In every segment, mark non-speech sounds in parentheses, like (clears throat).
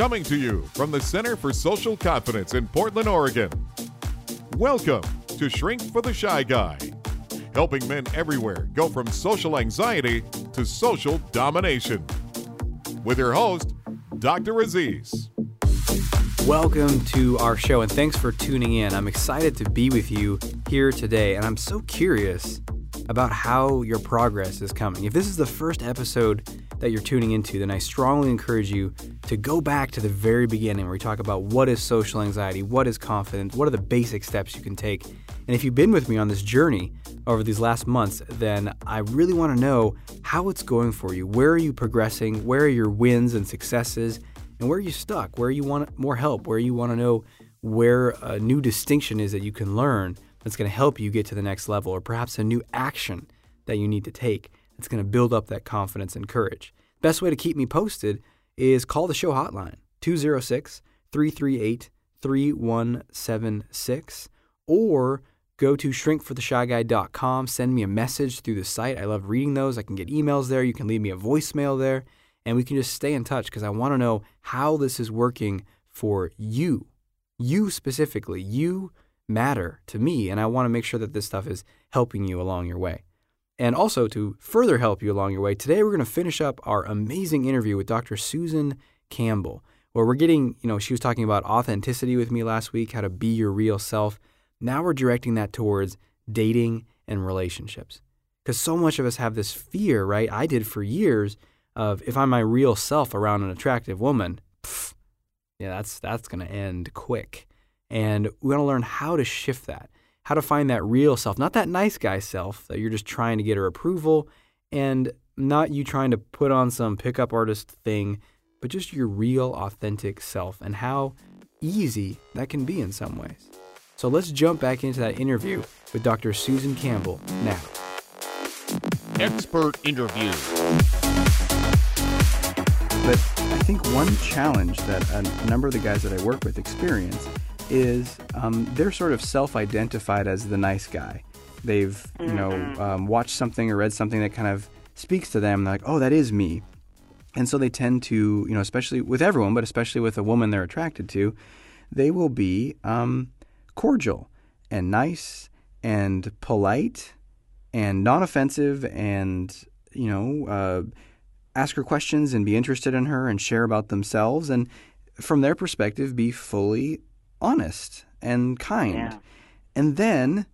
Coming to you from the Center for Social Confidence in Portland, Oregon. Welcome to Shrink for the Shy Guy, helping men everywhere go from social anxiety to social domination. With your host, Dr. Aziz. Welcome to our show and thanks for tuning in. I'm excited to be with you here today, and I'm so curious about how your progress is coming. If this is the first episode that you're tuning into, then I strongly encourage you to go back to the very beginning where we talk about what is social anxiety, what is confidence, what are the basic steps you can take. And if you've been with me on this journey over these last months, then I really want to know how it's going for you. Where are you progressing? Where are your wins and successes? And where are you stuck? Where you want more help? Where you want to know where a new distinction is that you can learn that's going to help you get to the next level, or perhaps a new action that you need to take that's going to build up that confidence and courage. Best way to keep me posted is call the show hotline 206 338 3176 or go to shrinkfortheshyguy.com. Send me a message through the site. I love reading those. I can get emails there. You can leave me a voicemail there, and we can just stay in touch because I want to know how this is working for you. You specifically. You matter to me, and I want to make sure that this stuff is helping you along your way. And also, to further help you along your way, today we're going to finish up our amazing interview with Dr. Susan Campbell, where we're getting, you know, she was talking about authenticity with me last week, how to be your real self. Now we're directing that towards dating and relationships. Because so much of us have this fear, right? I did for years of if I'm my real self around an attractive woman, pff, yeah, that's that's going to end quick. And we want to learn how to shift that how to find that real self, not that nice guy self that you're just trying to get her approval, and not you trying to put on some pickup artist thing, but just your real, authentic self, and how easy that can be in some ways. So let's jump back into that interview with Dr. Susan Campbell now. Expert interview. But I think one challenge that a number of the guys that I work with experience is um, they're sort of self-identified as the nice guy. They've you know Mm-hmm. um, watched something or read something that kind of speaks to them. They're like, oh, that is me, and so they tend to you know, especially with everyone, but especially with a woman they're attracted to, they will be um, cordial and nice and polite and non-offensive and you know uh, ask her questions and be interested in her and share about themselves and from their perspective be fully honest and kind. Yeah. And then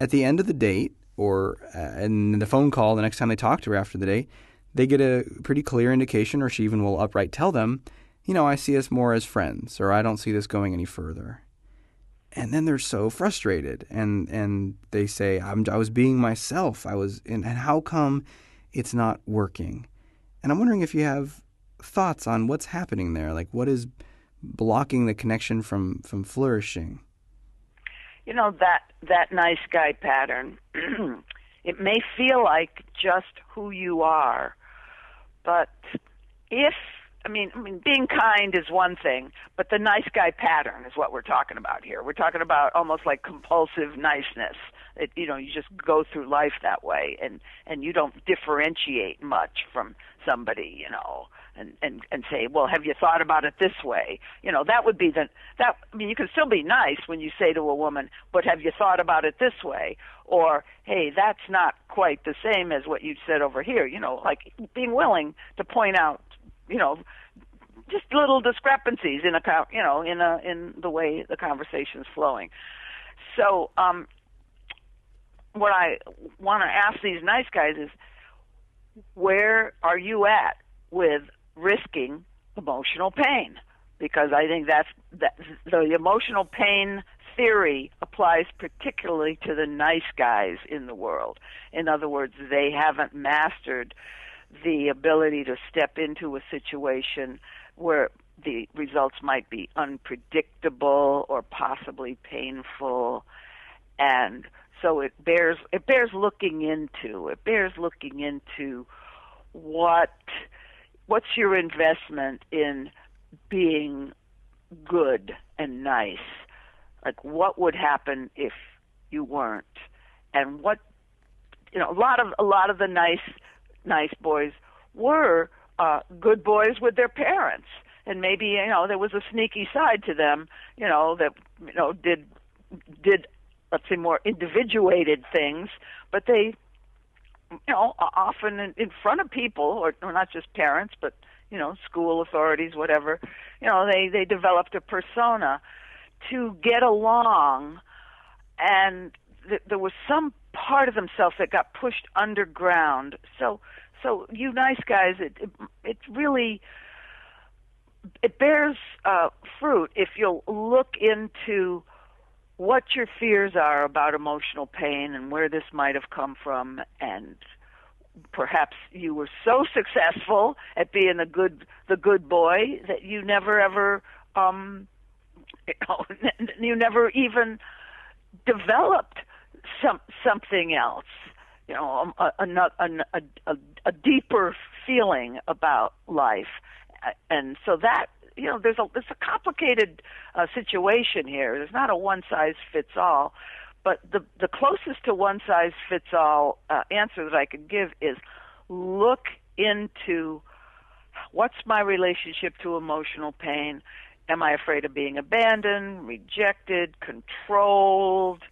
at the end of the date or uh, in the phone call the next time they talk to her after the date, they get a pretty clear indication or she even will upright tell them, you know, I see us more as friends or I don't see this going any further. And then they're so frustrated and and they say I'm, I was being myself. I was and, and how come it's not working? And I'm wondering if you have thoughts on what's happening there. Like what is blocking the connection from from flourishing. You know that that nice guy pattern. (clears throat) it may feel like just who you are, but if I mean, I mean, being kind is one thing, but the nice guy pattern is what we're talking about here. We're talking about almost like compulsive niceness. It, you know, you just go through life that way, and and you don't differentiate much from somebody. You know, and and and say, well, have you thought about it this way? You know, that would be the that. I mean, you can still be nice when you say to a woman, but have you thought about it this way? Or, hey, that's not quite the same as what you said over here. You know, like being willing to point out you know just little discrepancies in a you know in a in the way the conversation is flowing so um what i want to ask these nice guys is where are you at with risking emotional pain because i think that's that the emotional pain theory applies particularly to the nice guys in the world. In other words they haven't mastered the ability to step into a situation where the results might be unpredictable or possibly painful. And so it bears it bears looking into it bears looking into what what's your investment in being good and nice like what would happen if you weren't and what you know a lot of a lot of the nice nice boys were uh, good boys with their parents. and maybe you know there was a sneaky side to them, you know that you know did did let's say more individuated things, but they you know often in, in front of people or, or not just parents but you know school authorities whatever you know they they developed a persona to get along and th- there was some part of themselves that got pushed underground. So so you nice guys it it, it really it bears uh, fruit if you'll look into what your fears are about emotional pain and where this might have come from and perhaps you were so (laughs) successful at being the good the good boy that you never ever um (laughs) you, know, you never even developed some something else you know a, a, a, a, a deeper feeling about life. And so that you know there's a it's a complicated uh, situation here. There's not a one size fits all, but the the closest to one size fits all uh, answer that I could give is look into what's my relationship to emotional pain. Am I afraid of being abandoned, rejected, controlled,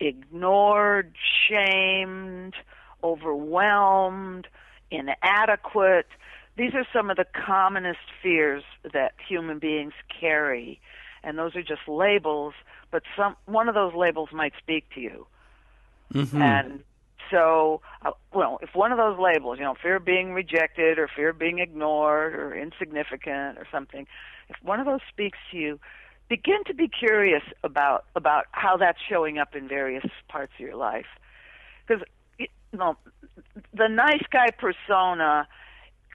ignored, shamed, overwhelmed, inadequate? These are some of the commonest fears that human beings carry, and those are just labels. But some one of those labels might speak to you, mm-hmm. and so uh, well, if one of those labels, you know, fear of being rejected or fear of being ignored or insignificant or something, if one of those speaks to you, begin to be curious about about how that's showing up in various parts of your life, because you know, the nice guy persona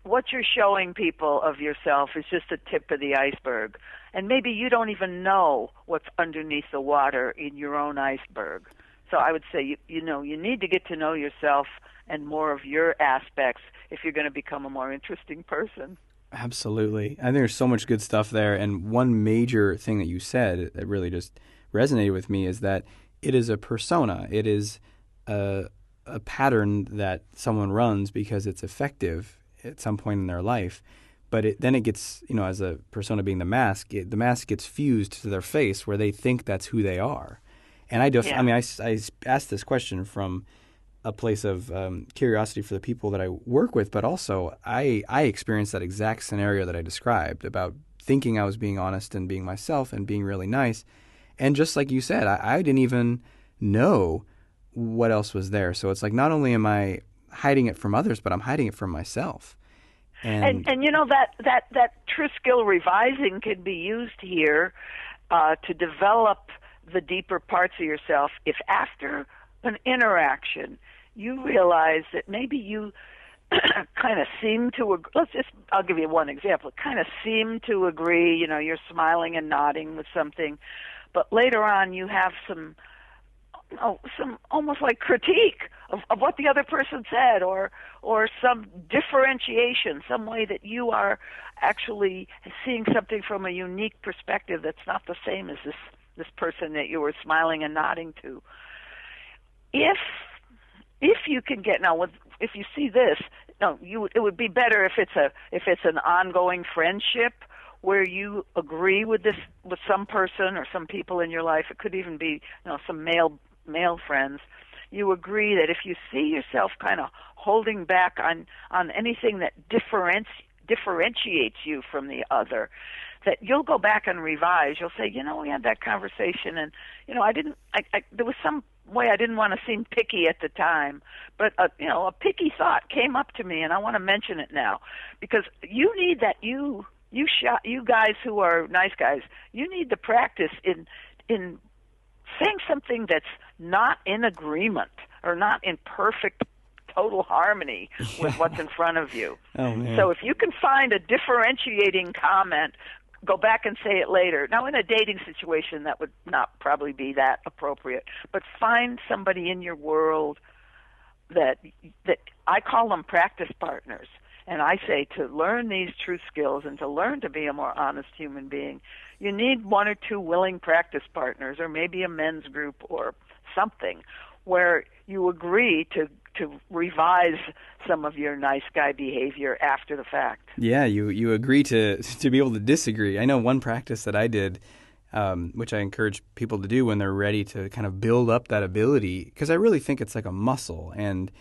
what you're showing people of yourself is just the tip of the iceberg. And maybe you don't even know what's underneath the water in your own iceberg. So I would say you you know you need to get to know yourself and more of your aspects if you're going to become a more interesting person. Absolutely. I think there's so much good stuff there and one major thing that you said that really just resonated with me is that it is a persona. It is a a pattern that someone runs because it's effective at some point in their life. But it, then it gets, you know, as a persona being the mask, it, the mask gets fused to their face where they think that's who they are. And I, def- yeah. I mean, I, I asked this question from a place of um, curiosity for the people that I work with, but also I, I experienced that exact scenario that I described about thinking I was being honest and being myself and being really nice. And just like you said, I, I didn't even know what else was there. So it's like not only am I hiding it from others, but I'm hiding it from myself. And, and, and you know that that that truth skill revising can be used here uh, to develop the deeper parts of yourself. If after an interaction you realize that maybe you (clears throat) kind of seem to agree. Let's just, I'll give you one example. Kind of seem to agree, you know, you're smiling and nodding with something, but later on you have some know, some almost like critique of, of what the other person said or or some differentiation, some way that you are actually seeing something from a unique perspective that's not the same as this this person that you were smiling and nodding to. If if you can get now with if you see this, no, you it would be better if it's a if it's an ongoing friendship where you agree with this with some person or some people in your life. It could even be you know some male male friends, you agree that if you see yourself kind of holding back on on anything that differenti- differentiates you from the other, that you'll go back and revise. You'll say, you know, we had that conversation, and you know, I didn't. I, I there was some way I didn't want to seem picky at the time, but a, you know, a picky thought came up to me, and I want to mention it now because you need that. You you shot you guys who are nice guys. You need the practice in in saying something that's not in agreement or not in perfect total harmony with (laughs) what's in front of you. Oh. So if you can find a differentiating comment, go back and say it later. Now in a dating situation that would not probably be that appropriate, but find somebody in your world that that I call them practice partners. And I say to learn these truth skills and to learn to be a more honest human being, you need one or two willing practice partners or maybe a men's group or something where you agree to to revise some of your nice guy behavior after the fact. Yeah, you you agree to to be able to disagree. I know one practice that I did, um, which I encourage people to do when they're ready to kind of build up that ability, because I really think it's like a muscle and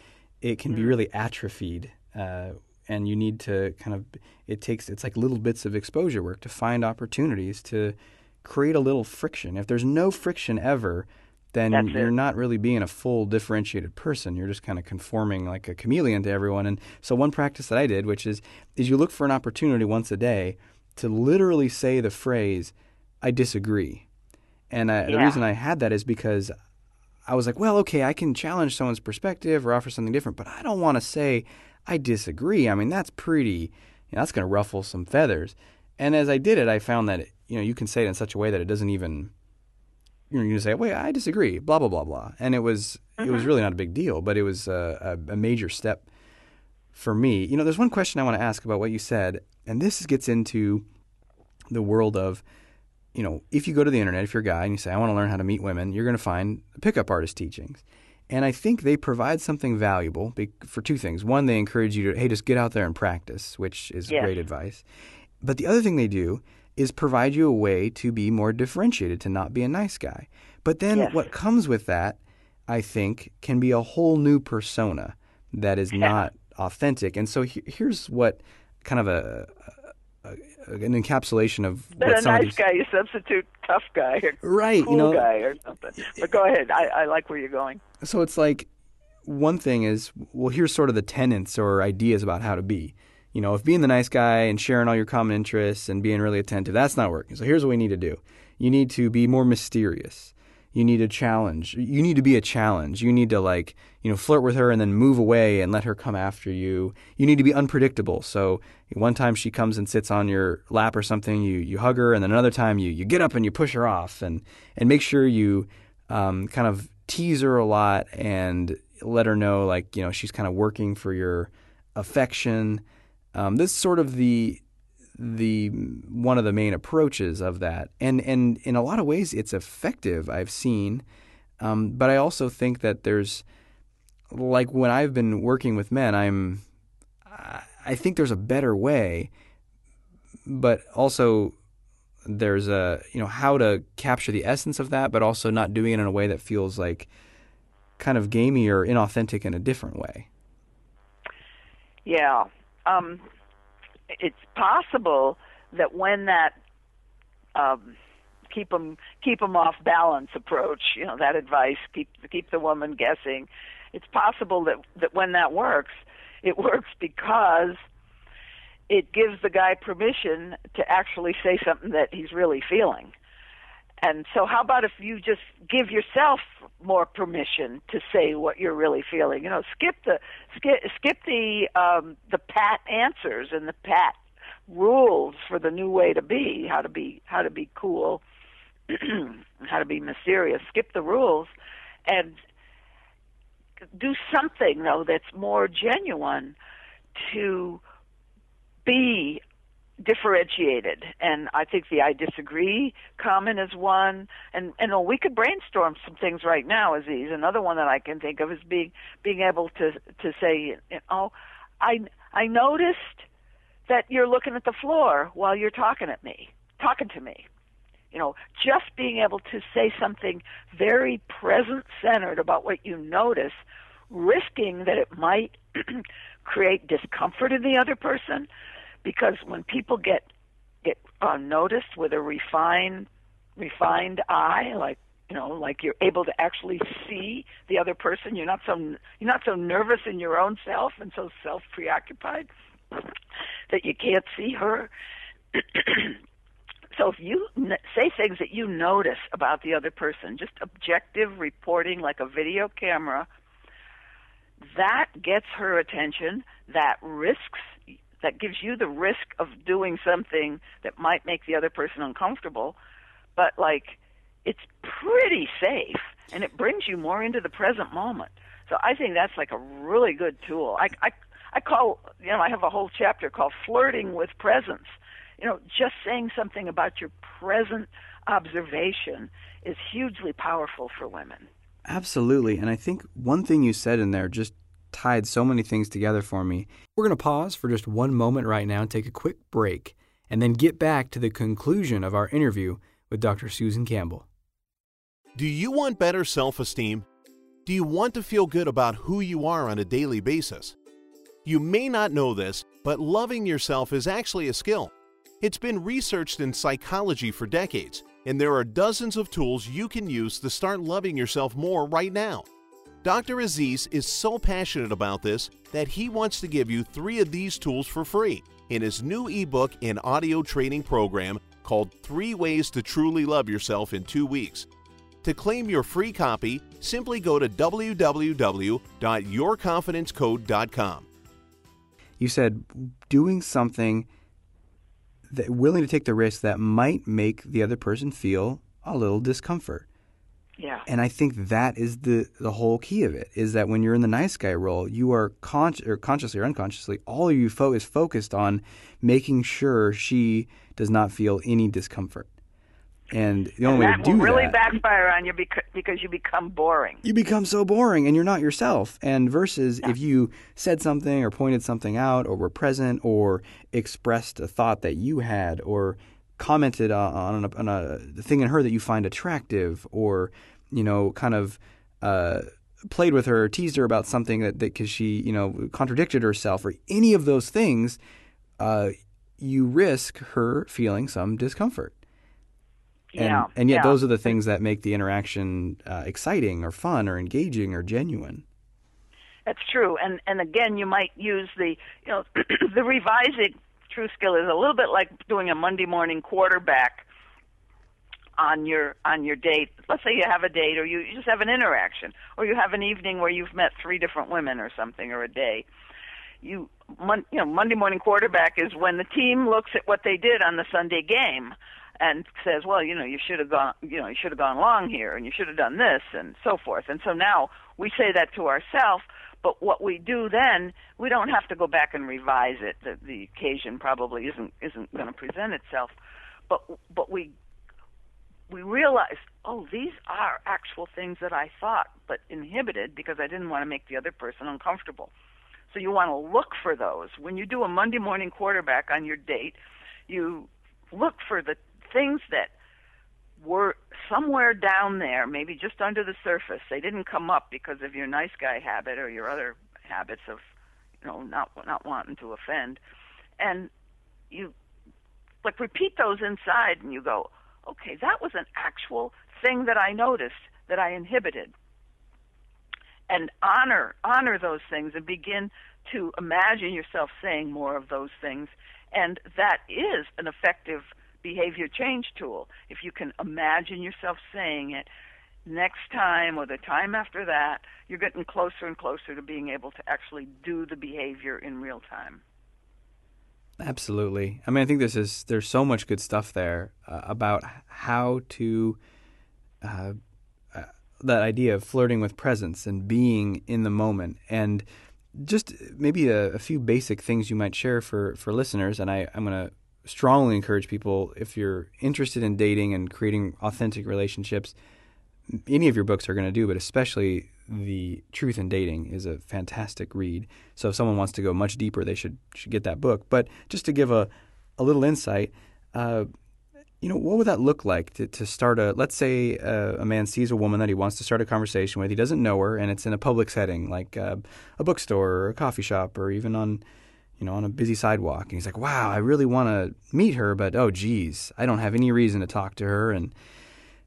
it can mm. be really atrophied. Uh, and you need to kind of it takes it's like little bits of exposure work to find opportunities to create a little friction. If there's no friction ever, then That's you're it. not really being a full differentiated person. You're just kind of conforming like a chameleon to everyone. And so one practice that I did, which is is you look for an opportunity once a day to literally say the phrase "I disagree." And I, yeah. the reason I had that is because I was like, well, okay, I can challenge someone's perspective or offer something different, but I don't want to say I disagree. I mean, that's pretty. You know, that's going to ruffle some feathers. And as I did it, I found that you know you can say it in such a way that it doesn't even you know you can say, "Wait, I disagree," blah blah blah blah, and it was mm-hmm. it was mm-hmm. really not a big deal, but it was a, a, a major step for me. You know, there's one question I want to ask about what you said, and this gets into the world of you know, if you go to the internet, if you're a guy and you say, I want to learn how to meet women, you're going to find pickup artist teachings. And I think they provide something valuable for two things. One, they encourage you to, hey, just get out there and practice, which is yes. great advice. But the other thing they do is provide you a way to be more differentiated, to not be a nice guy. But then yes. what comes with that, I think, can be a whole new persona that is not authentic. And so he, here's what kind of a, a, an encapsulation of but what a nice these guy you substitute tough guy or right cool you know guy or something but go ahead I, I like where you're going so it's like one thing is well here's sort of the tenets or ideas about how to be you know if being the nice guy and sharing all your common interests and being really attentive that's not working so here's what we need to do you need to be more mysterious you need a challenge. You need to be a challenge. You need to like, you know, flirt with her and then move away and let her come after you. You need to be unpredictable. So one time she comes and sits on your lap or something, you you hug her, and then another time you you get up and you push her off, and and make sure you um, kind of tease her a lot and let her know like you know she's kind of working for your affection. Um, this is sort of the the one of the main approaches of that, and and in a lot of ways it's effective. I've seen, um, but I also think that there's like when I've been working with men, I'm I think there's a better way, but also there's a you know how to capture the essence of that, but also not doing it in a way that feels like kind of gamey or inauthentic in a different way. Yeah. Um, it's possible that when that um, keep them keep them off balance approach, you know, that advice keep keep the woman guessing. It's possible that that when that works, it (laughs) works because it gives the guy permission to actually say something that he's really feeling. And so, how about if you just give yourself more permission to say what you're really feeling? You know, skip the skip skip the um, the pat answers and the pat rules for the new way to be, how to be how to be cool, (clears throat) how to be mysterious. Skip the rules, and do something though that's more genuine to be differentiated. And I think the I disagree comment is one. And and we could brainstorm some things right now, Aziz. Another one that I can think of is being being able to to say, oh, I I noticed that you're looking at the floor while you're talking at me, talking to me. You know, just being able to say something very present centered about what you notice, risking that it might (clears throat) create discomfort in the other person because when people get get uh, noticed with a refined refined eye, like you know, like you're able to actually see the other person. You're not so you're not so nervous in your own self and so self preoccupied that you can't see her. (clears throat) so if you n- say things that you notice about the other person, just objective reporting like a video camera, that gets her attention. That risks that gives you the risk of doing something that might make the other person uncomfortable, but like it's pretty safe and it brings you more into the present moment. So I think that's like a really good tool. I I I call you know I have a whole chapter called flirting with presence. You know, just saying something about your present observation is hugely powerful for women. Absolutely, and I think one thing you said in there just tied so many things together for me. We're going to pause for just one moment right now and take a quick break, and then get back to the conclusion of our interview with Dr. Susan Campbell. Do you want better self esteem? Do you want to feel good about who you are on a daily basis? You may not know this, but loving yourself is actually a skill. It's been researched in psychology for decades, and there are dozens of tools you can use to start loving yourself more right now. Dr. Aziz is so passionate about this that he wants to give you three of these tools for free in his new ebook and audio training program called Three Ways to Truly Love Yourself in Two Weeks. To claim your free copy, simply go to www.yourconfidencecode.com. You said doing something that willing to take the risk that might make the other person feel a little discomfort. Yeah. And I think that is the the whole key of it is that when you're in the nice guy role, you are con- or consciously or unconsciously, all of you fo- is focused on making sure she does not feel any discomfort. And the only and way that to do will really that, backfire on you because, because you become boring. you become so boring and you're not yourself. And versus if you said something or pointed something out or were present or expressed a thought that you had or commented on, on, a, on a thing in her that you find attractive or, you know, kind of uh, played with her or teased her about something that because she, you know, contradicted herself or any of those things, uh, you risk her feeling some discomfort. And, yeah. and yet yeah. those are the things that make the interaction uh, exciting or fun or engaging or genuine. That's true. And and again, you might use the you know (clears throat) the revising truth skill is a little bit like doing a Monday morning quarterback on your on your date. Let's say you have a date or you, you just have an interaction or you have an evening where you've met three different women or something or a day. You mon, you know Monday morning quarterback is when the team looks at what they did on the Sunday game and says, well, you know, you should have gone, you know, you should have gone long here, and you should have done this, and so forth. And so now we say that to ourselves. But what we do then, we don't have to go back and revise it. The, the occasion probably isn't isn't going to present itself. But but we we realize, oh, these are actual things that I thought, but inhibited because I didn't want to make the other person uncomfortable. So you want to look for those. When you do a Monday morning quarterback on your date, you look for the things that were somewhere down there, maybe just under the surface. They didn't come up because of your nice guy habit or your other habits of, you know, not not wanting to offend, and you like repeat those inside, and you go, okay, that was an actual thing that I noticed that I inhibited, and honor honor those things and begin to imagine yourself saying more of those things, and that is an effective behavior change tool. If you can imagine yourself saying it next time or the time after that, you're getting closer and closer to being able to actually do the behavior in real time. Absolutely. I mean, I think this is there's so much good stuff there uh, about how to uh, uh, that idea of flirting with presence and being in the moment and just maybe a, a few basic things you might share for for listeners. And I, I'm going to strongly encourage people if you're interested in dating and creating authentic relationships any of your books are going to do but especially the truth in dating is a fantastic read. So if someone wants to go much deeper they should should get that book. But just to give a, a little insight uh, you know what would that look like to, to start a let's say a, a, man sees a woman that he wants to start a conversation with. He doesn't know her and it's in a public setting like uh, a bookstore or a coffee shop or even on you know, on a busy sidewalk. And he's like, wow, I really want to meet her, but oh, geez, I don't have any reason to talk to her. And,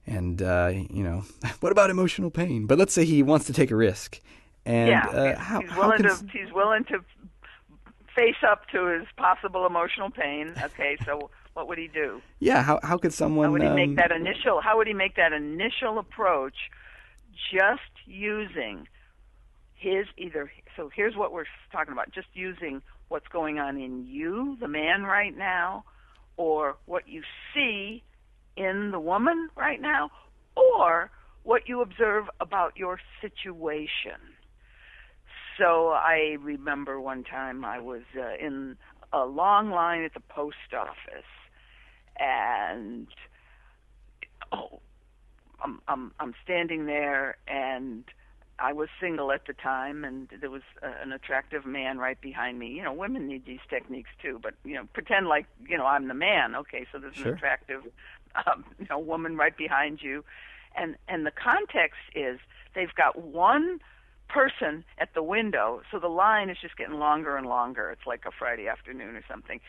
and uh, you know, (laughs) what about emotional pain? But let's say he wants to take a risk. And yeah, uh, how, he's willing to he's willing to face up to his possible emotional pain. Okay, so what would he do? Yeah, how how could someone? How would he um... make that initial? How would he make that initial approach? Just using his either. So here's what we're talking about. Just using what's going on in you, the man, right now, or what you see in the woman right now, or what you observe about your situation. So I remember one time I was uh, in a long line at the post office, and oh, I'm I'm I'm standing there, and I was single at the time, and there was a, an attractive man right behind me. You know, women need these techniques too, but you know, pretend like you know I'm the man. Okay, so there's sure. an attractive, um, you know, woman right behind you, and and the context is they've got one person at the window, so the line is just getting longer and longer. It's like a Friday afternoon or something.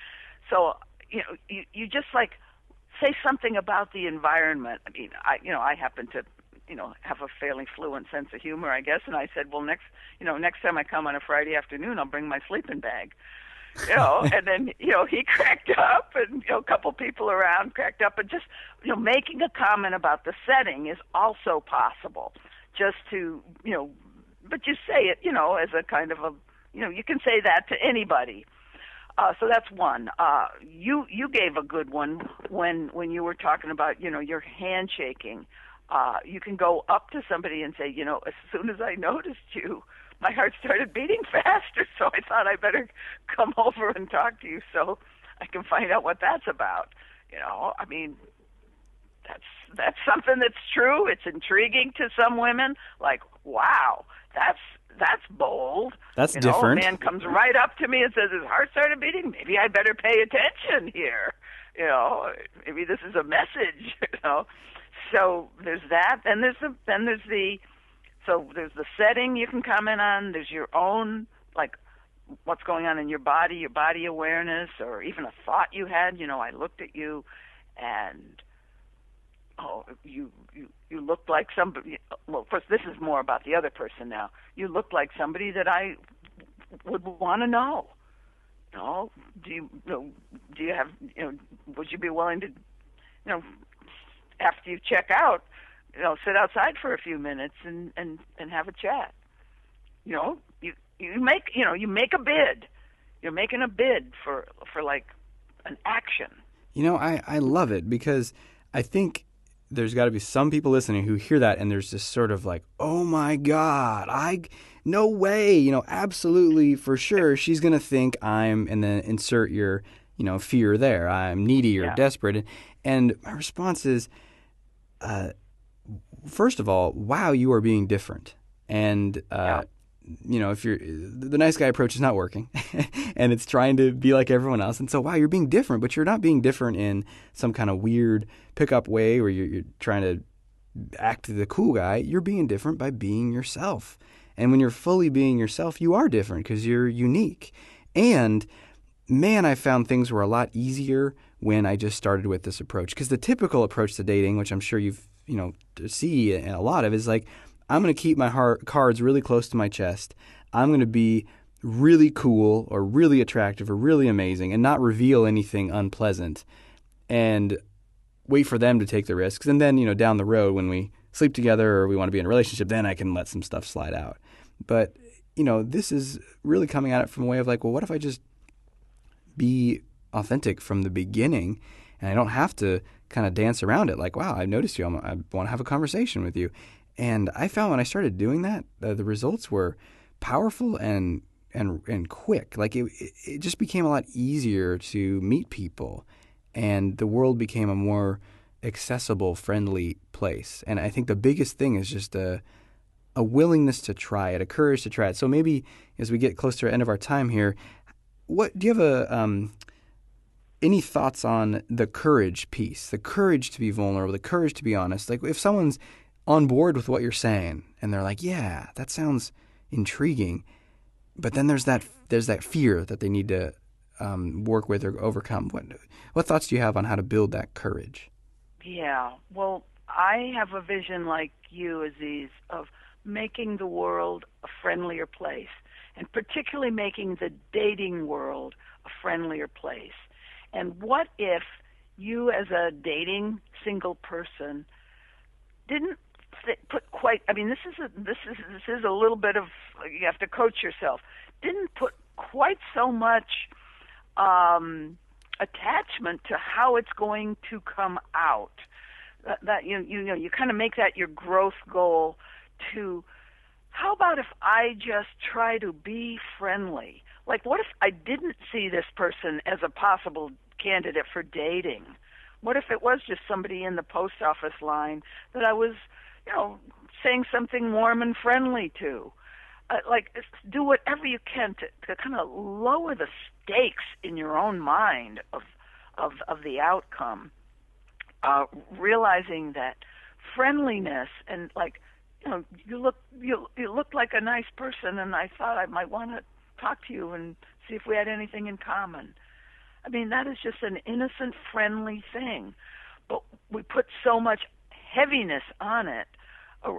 So you know, you you just like say something about the environment. I mean, I you know I happen to you know have a fairly fluent sense of humor, I guess. And I said, well, next you know next time I come on a Friday afternoon, I'll bring my sleeping bag. You know, (laughs) and then you know he (laughs) cracked up, and you know a couple people around cracked up, and just you know making a comment about the setting is also possible. Just to you know, but you say it you know as a kind of a you know you can say that to anybody. Uh, so that's one. Uh, you you gave a good one when when you were talking about you know your handshaking uh, you can go up to somebody and say, you know, as soon as I noticed you, my heart started beating (laughs) faster, so I thought I better come (laughs) over and talk to you so I can find out what that's about. You know, I mean, that's that's something that's true. It's intriguing to some women. Like, wow, that's that's bold. That's you know, different. A man comes right up to me and says his heart started beating. Maybe I better pay attention here. You know, maybe this is a message. (laughs) You know, so there's that. Then there's the then there's the so there's the setting you can comment on. There's your own like what's going on in your body, your body awareness, or even a thought you had. You know, I looked at you, and oh, you you you looked like somebody. Well, of course, this is more about the other person now. You looked like somebody that I would want to know. Know, do you, do you have you know? Would you be willing to, you know, after you check out, you know, sit outside for a few minutes and and and have a chat. You know, you you make you know you make a bid. You're making a bid for for like an action. You know, I I love it because I think there's got to be some people listening who hear that and there's this sort of like, oh my god, I no way, you know, absolutely for sure she's gonna think I'm and then insert your you know fear there. I'm needy or Yeah. desperate, and, and my response is uh, first of all, wow, you are being different. And, uh, you know, if you're the nice guy approach is not working (laughs) and it's trying to be like everyone else. And so, wow, you're being different, but you're not being different in some kind of weird pickup way where you're, you're trying to act the cool guy. You're being different by being yourself. And when you're fully being yourself, you are different because you're unique. And man, I found things were a lot easier when I just started with this approach. Because the typical approach to dating, which I'm sure you've you know see a lot of, is like I'm going to keep my heart cards really close to my chest. I'm going to be really cool or really attractive or really amazing and not reveal anything unpleasant, and wait for them to take the risks. And then you know down the road when we sleep together or we want to be in a relationship, then I can let some stuff slide out. But you know this is really coming at it from a way of like, well, what if I just be authentic from the beginning and I don't have to kind of dance around it like, wow, I've noticed you. I'm, I want to have a conversation with you. And I found when I started doing that, uh, the results were powerful and and and quick. Like it, it, just became a lot easier to meet people, and the world became a more accessible, friendly place. And I think the biggest thing is just a a willingness to try it, a courage to try it. So maybe as we get close to the end of our time here, what do you have a um, any thoughts on the courage piece, the courage to be vulnerable, the courage to be honest? Like if someone's on board with what you're saying and they're like, "Yeah, that sounds intriguing," but then there's that there's that fear that they need to um, work with or overcome. What what thoughts do you have on how to build that courage? Yeah. Well, I have a vision like you, Aziz, of making the world a friendlier place, and particularly making the dating world a friendlier place. And what if you, as a dating single person, didn't put quite? I mean, this is a, this is this is a little bit of you have to coach yourself. Didn't put quite so much um, attachment to how it's going to come out. That, that you you know you kind of make that your growth goal. To how about if I just try to be friendly? Like, what if I didn't see this person as a possible candidate for dating? What if it was just somebody in the post office line that I was, you know, saying something warm and friendly to. Uh, like do whatever you can to, to kind of lower the stakes in your own mind of of of the outcome. Uh, realizing that friendliness and like you know you look you you look like a nice person and I thought I might want to talk to you and see if we had anything in common. I mean that is just an innocent friendly thing. But we put so much heaviness on it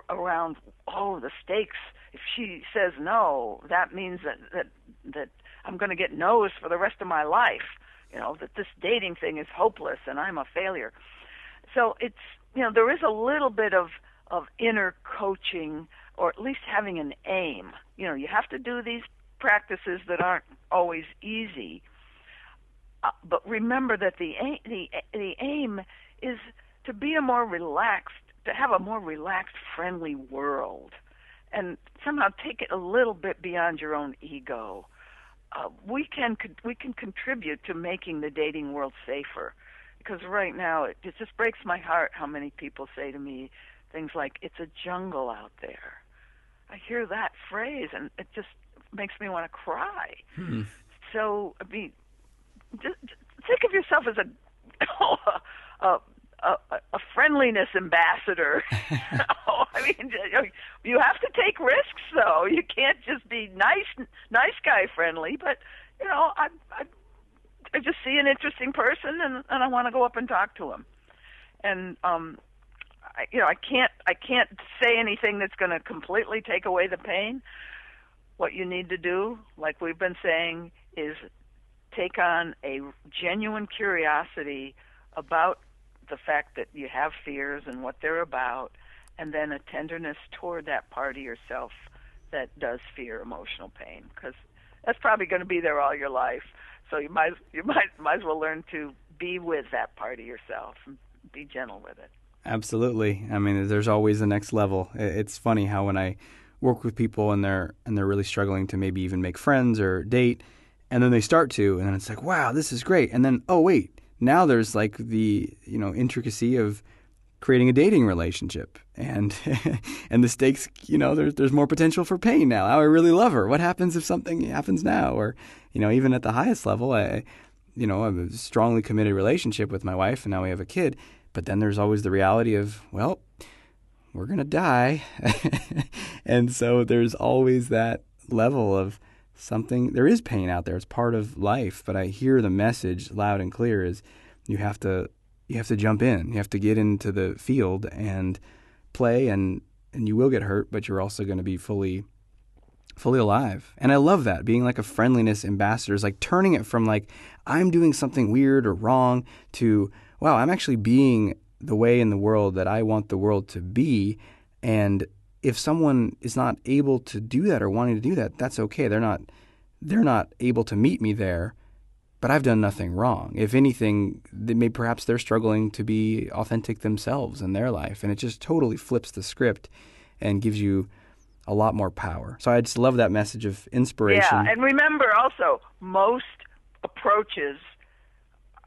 around oh the stakes if she says no that means that that that I'm going to get no's for the rest of my life you know that this dating thing is hopeless and I'm a failure so it's you know there is a little bit of of inner coaching or at least having an aim you know you have to do these practices that aren't always easy uh, but remember that the the the aim is to be a more relaxed to have a more relaxed, friendly world, and somehow take it a little bit beyond your own ego. Uh, we can we can contribute to making the dating world safer, because right now it, it just breaks my heart how many people say to me things like "it's a jungle out there." I hear that phrase and it just makes me want to cry. Hmm. So I mean, just, just think of yourself as a, (laughs) a a, a friendliness ambassador. (laughs) (laughs) oh, I mean, you have to take risks, though. You can't just be nice, nice guy friendly. But you know, I, I, I just see an interesting person, and and I want to go up and talk to him. And um, I, you know, I can't, I can't say anything that's going to completely take away the pain. What you need to do, like we've been saying, is take on a genuine curiosity about the fact that you have fears and what they're about, and then a tenderness toward that part of yourself that does fear emotional pain, because that's probably going to be there all your life. So you might you might might as well learn to be with that part of yourself and be gentle with it. Absolutely. I mean, there's always the next level. It's funny how when I work with people and they're and they're really struggling to maybe even make friends or date, and then they start to, and then it's like, wow, this is great, and then oh wait, now there's like the you know intricacy of creating a dating relationship. And (laughs) and the stakes you know there's there's more potential for pain now. I really love her. What happens if something happens now? Or you know even at the highest level i you know i have a strongly committed relationship with my wife and now we have a kid. But then there's always the reality of well we're going to die. (laughs) And so there's always that level of something there is pain out there. It's part of life but i hear the message loud and clear is you have to you have to jump in. You have to get into the field and play and and you will get hurt but you're also going to be fully fully alive. And i love that being like a friendliness ambassador is like turning it from like i'm doing something weird or wrong to wow i'm actually being the way in the world that i want the world to be and if someone is not able to do that or wanting to do that, that's okay. They're not they're not able to meet me there, but I've done nothing wrong. If anything, they may perhaps they're struggling to be authentic themselves in their life, and it just totally flips the script and gives you a lot more power. So I just love that message of inspiration. Yeah, and remember also most approaches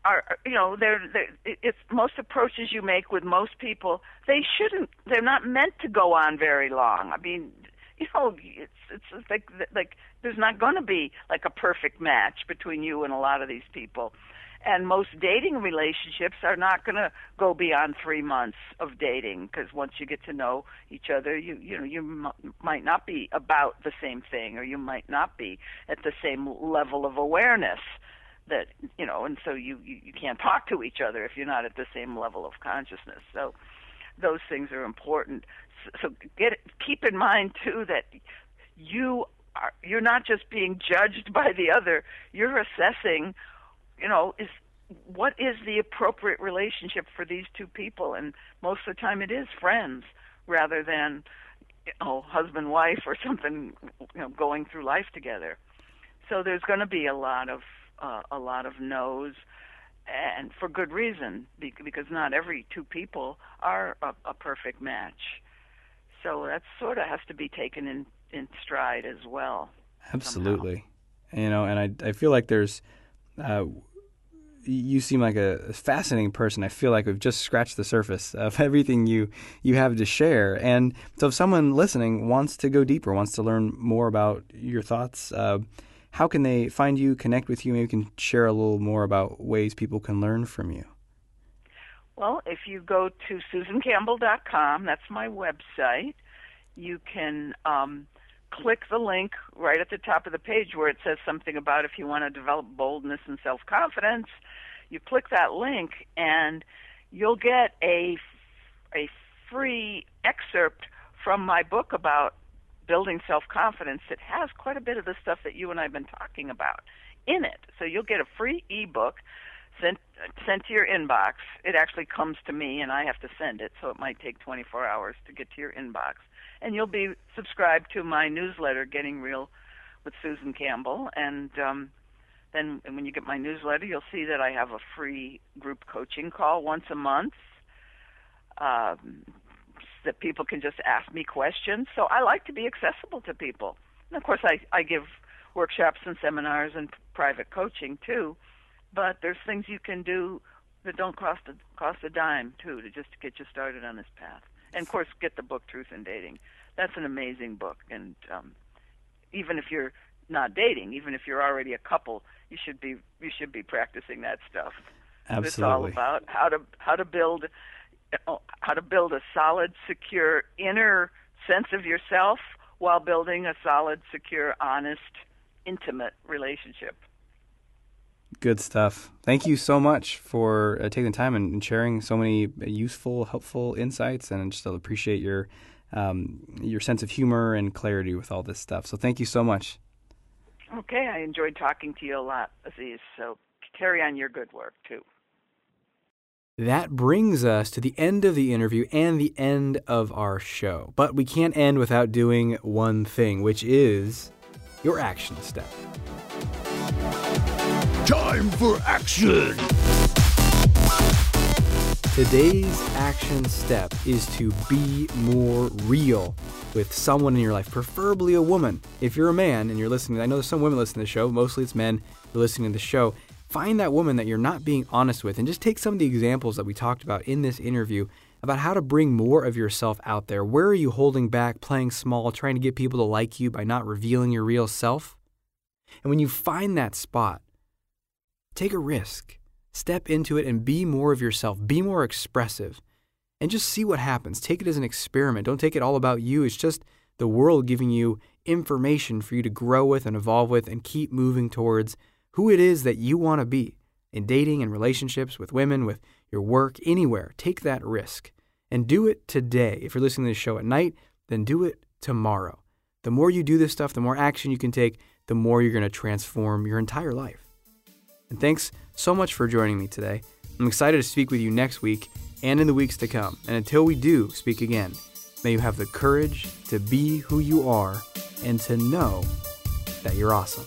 are you know they're, they're it's most approaches you make with most people they shouldn't they're not meant to go on very long. I mean you know it's it's like like there's not going to be like a perfect match between you and a lot of these people. And most dating relationships are not going to go beyond 3 months of dating because once you get to know each other you you know you m- might not be about the same thing or you might not be at the same level of awareness that you know and so you, you you can't talk to each other if you're not at the same level of consciousness. So those things are important. So, so get keep in mind too that you are you're not just being judged by the other. You're assessing you know is what is the appropriate relationship for these two people? And most of the time it is friends rather than you know husband wife or something you know going through life together. So there's going to be a lot of uh, a lot of no's, and for good reason, because not every two people are a, a perfect match. So that sort of has to be taken in, in stride as well. Absolutely. Somehow. You know, and I, I feel like there's, uh, you seem like a fascinating person. I feel like we've just scratched the surface of (laughs) everything you you have to share. And so, if someone listening wants to go deeper, wants to learn more about your thoughts, uh, how can they find you, connect with you? Maybe you can share a little more about ways people can learn from you. Well, if you go to susancampbell.com, that's my website. You can um, click the link right at the top of the page where it says something about if you want to develop boldness and self confidence. You click that link, and you'll get a a free excerpt from my book about building self confidence that has quite a bit of the stuff that you and I have been talking about in it. So you'll get a free ebook sent sent to your inbox. It actually comes to me, and I have to send it, so it might take 24 hours to get to your inbox. And you'll be subscribed to my newsletter, Getting Real with Susan Campbell, and um, then when you get my newsletter, you'll see that I have a free group coaching call once a month. Um, that people can just ask me questions. So I like to be accessible to people. And of course, I, I give workshops and seminars and private coaching too but there's things you can do that don't cost a cost a dime too to just get you started on this path. And of course, get the book Truth in Dating. That's an amazing book, and um, even if you're not dating, even if you're already a couple, you should be you should be practicing that stuff. Absolutely. It's all about how to how to build how to build a solid, secure inner sense of yourself while building a solid, secure, honest, intimate relationship. Good stuff. Thank you so much for uh, taking the time and, and, sharing so many useful, helpful insights, and just appreciate your um, your sense of humor and clarity with all this stuff. So thank you so much. Okay, I enjoyed talking to you a lot, Aziz. So carry on your good work too. That brings us to the end of the interview and the end of our show. But we can't end without doing one thing, which is your action step. Time for action! Today's action step is to be more real with someone in your life, preferably a woman. If you're a man and you're listening, I know there's some women listening to the show, mostly it's men who are listening to the show. Find that woman that you're not being honest with and just take some of the examples that we talked about in this interview about how to bring more of yourself out there. Where are you holding back, playing small, trying to get people to like you by not revealing your real self? And when you find that spot, take a risk. Step into it and be more of yourself. Be more expressive. And just see what happens. Take it as an experiment. Don't take it all about you. It's just the world giving you information for you to grow with and evolve with and keep moving towards who it is that you want to be in dating and relationships with women, with your work, anywhere. Take that risk and do it today. If you're listening to this show at night, then do it tomorrow. The more you do this stuff, the more action you can take, the more you're going to transform your entire life. And thanks so much for joining me today. I'm excited to speak with you next week and in the weeks to come. And until we do speak again, may you have the courage to be who you are and to know that you're awesome.